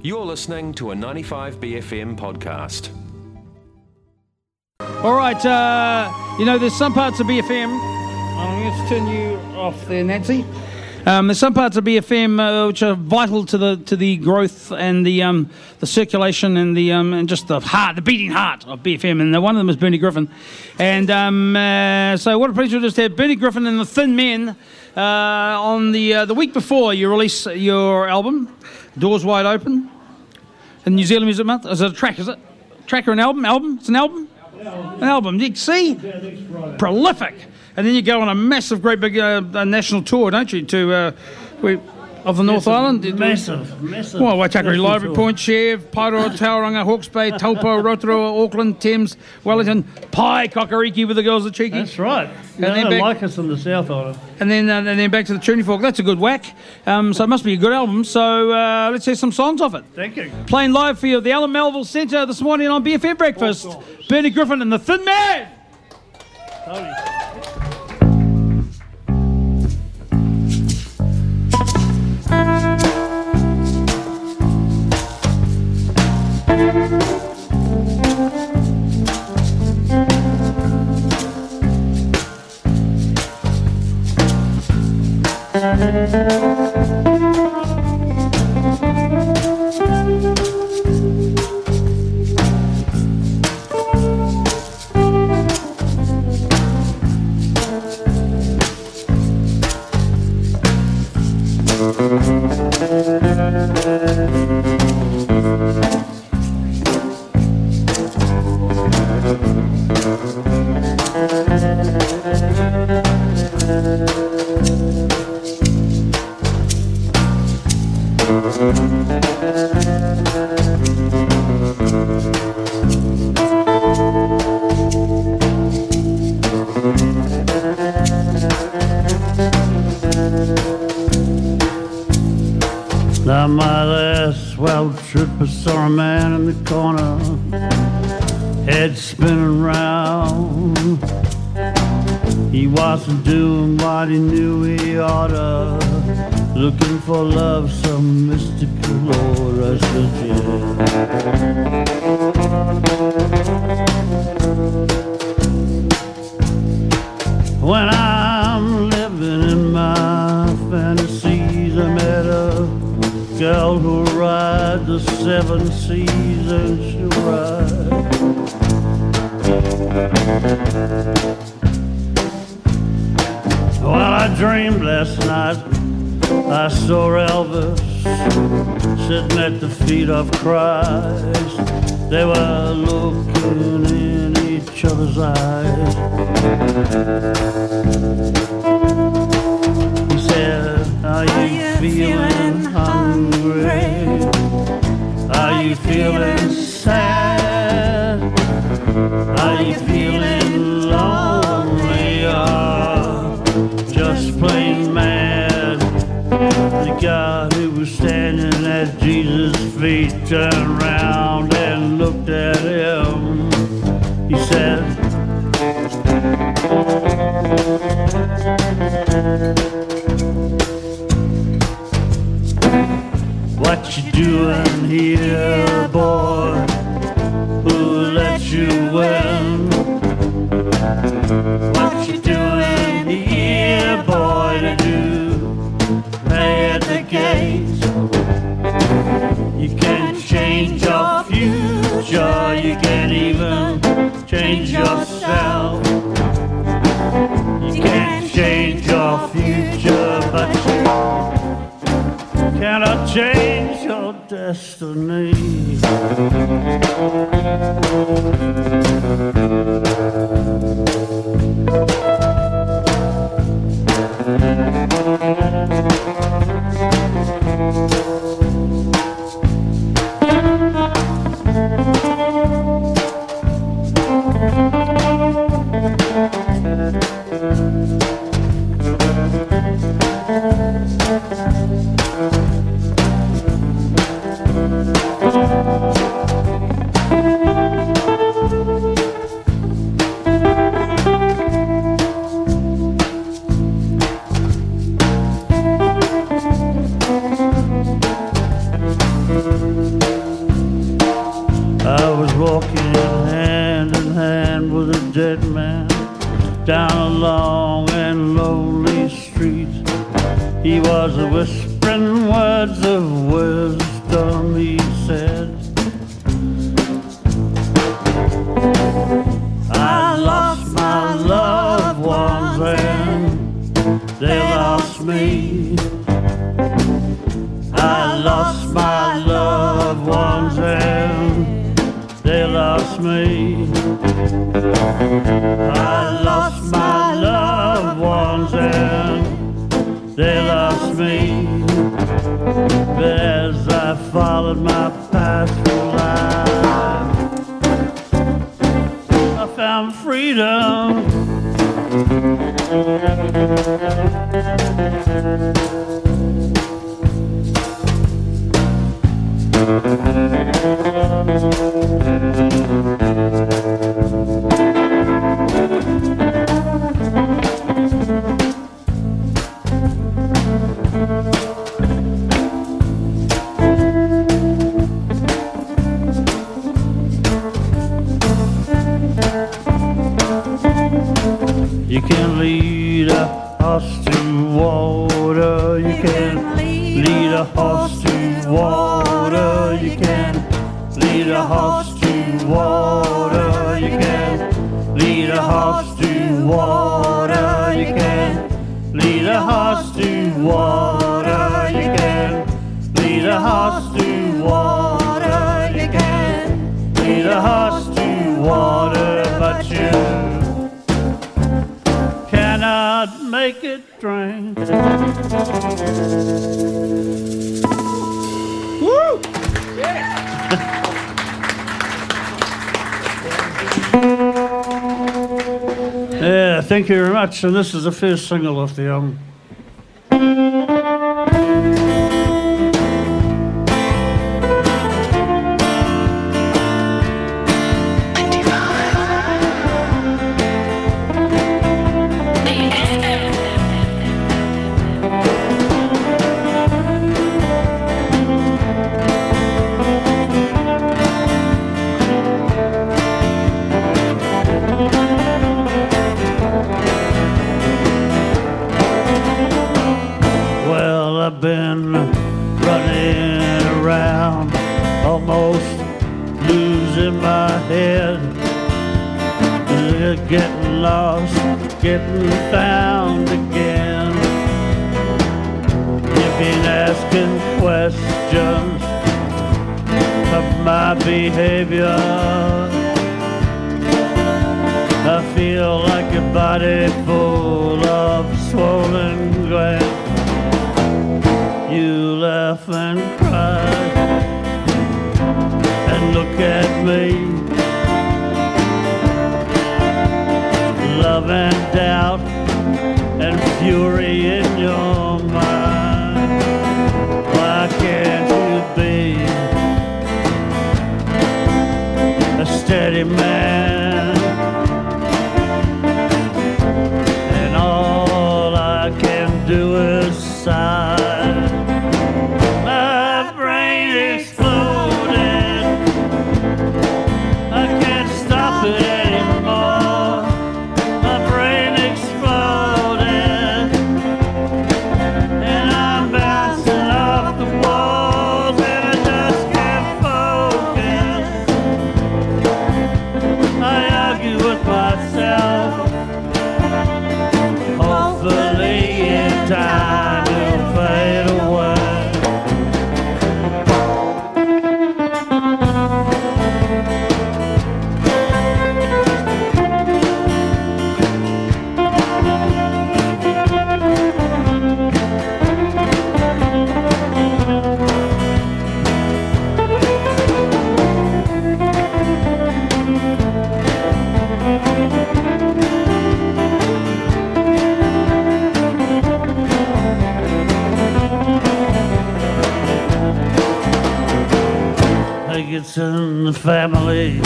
You're listening to a 95BFM podcast. All right, uh, you know, there's some parts of BFM. I'm going to turn you off there, Nancy. Um, there's some parts of BFM uh, which are vital to the to the growth and the um, the circulation and the um, and just the heart, the beating heart of BFM. And one of them is Bernie Griffen. And um, uh, so, what a pleasure to just have Bernie Griffen and the Thin Men uh, on the uh, the week before you release your album, Doors Wide Open, in New Zealand Music Month. Is it a track? Is it a track or an album? Album? It's an album. An album. You see, prolific. And then you go on a massive, great big uh, national tour, don't you? To uh, we, of the North Island. Massive, massive. Well, Waitakere, Library. Point, Chev, Paeroa, Tauranga, Hawke's Bay, Taupo, Rotorua, Auckland, Thames, Wellington, Pai, Kokariki with the girls at Cheeky. That's right. And No, then they back- like us in the South Island. And then, uh, and then back to the Tuning Fork. That's a good whack. Um, so it must be a good album. So uh, let's hear some songs off it. Thank you. Playing live for you at the Alan Melville Centre this morning on BFM Breakfast. Bernie Griffen and the Thin Men. I saw a man in the corner, head spinning round. He wasn't doing what he knew he oughta, looking for love, some mystical or last night I saw Elvis sitting at the feet of Christ. They were looking in each other's eyes. Turned around and looked at him. He said, change your destiny. down a long and lonely street. He was whispering words of wisdom, he said. I lost my loved ones and they lost me. I lost my loved ones and they lost me. I lost followed my path through life, I found freedom. Horse to water. You can lead a horse to water. You can lead a horse to water, but you cannot make it drink. Woo! Yeah, thank you very much. And this is the first single of the album. Well, I've been running around, almost losing my head. Getting lost, getting found again. You've been asking questions of my behavior. I feel like a body full of swollen glands. You laugh and cry and look at me. Love and doubt and fury think it's in the family.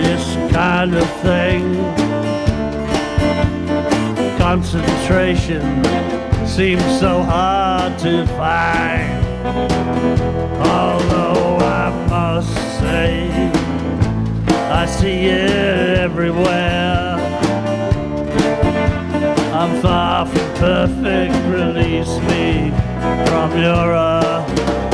This kind of thing. Concentration seems so hard to find. Although I must say, I see it everywhere. I'm far from perfect, release me from your. Uh,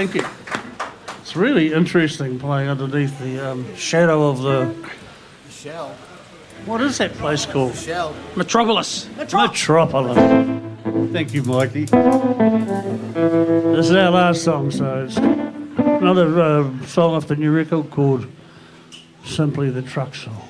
Thank you. It's really interesting playing underneath the um, shadow of the. Shell. What is that place called? Metropolis. Metropolis. Thank you, Mikey. This is our last song, so it's another uh, song off the new record called Simply the Truck Song.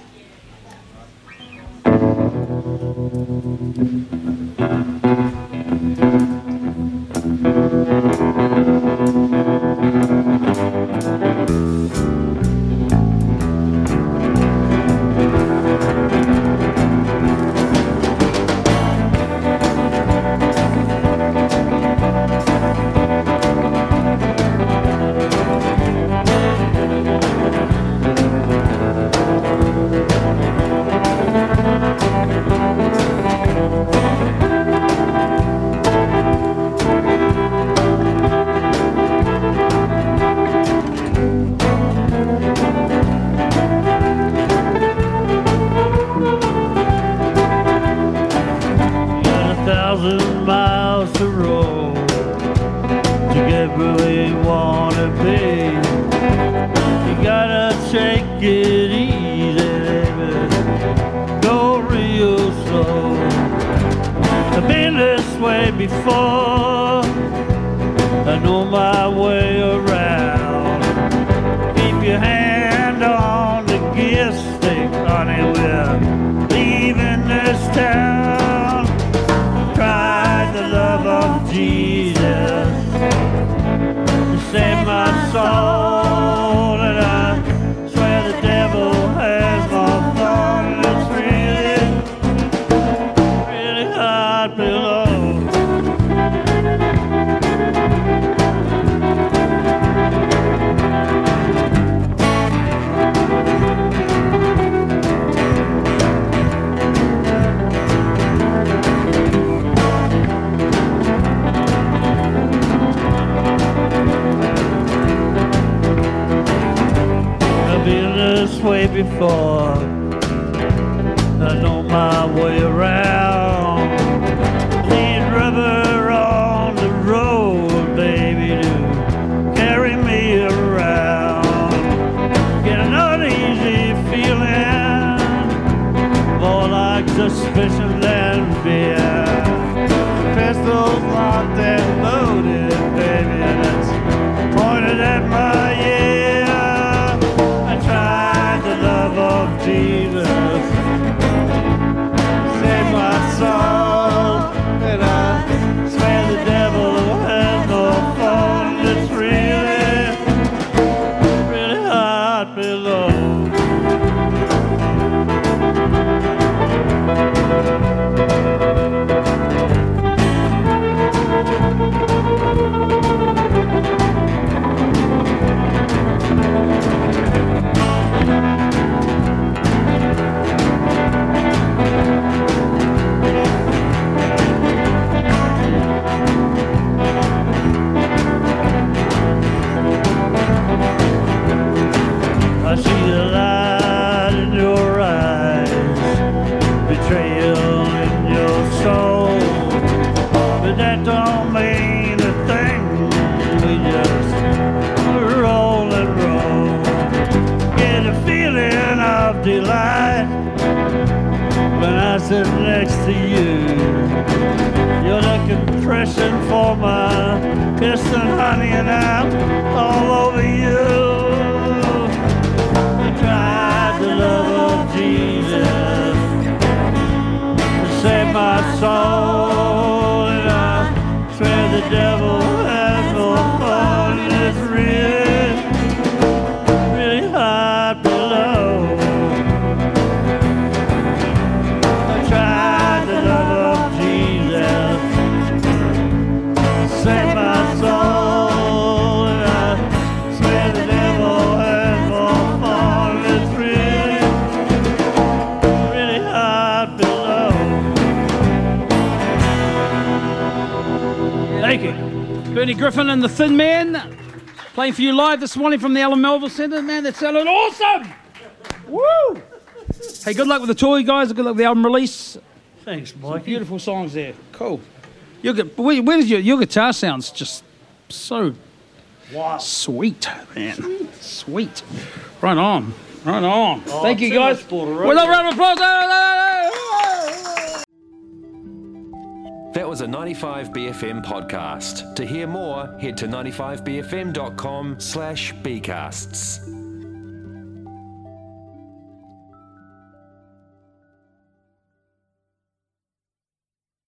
I know my way around. before. I know my way around. Amen. I sit next to you. You're the compression for my piston, honey, and I'm all over you. I tried the love of Jesus to save my soul. Bernie Griffen and the Thin Men playing for you live this morning from the Alan Melville Centre. Man, that sounded awesome! Woo! Hey, good luck with the tour, guys. Good luck with the album release. Thanks, Mike. Beautiful songs there. Cool. Your, where, where your, your guitar sounds just so Wow. sweet, man. Sweet. Right on. Right on. Oh, Thank you, guys. With a round of applause. That was a 95BFM podcast. To hear more, head to 95BFM.com slash bcasts.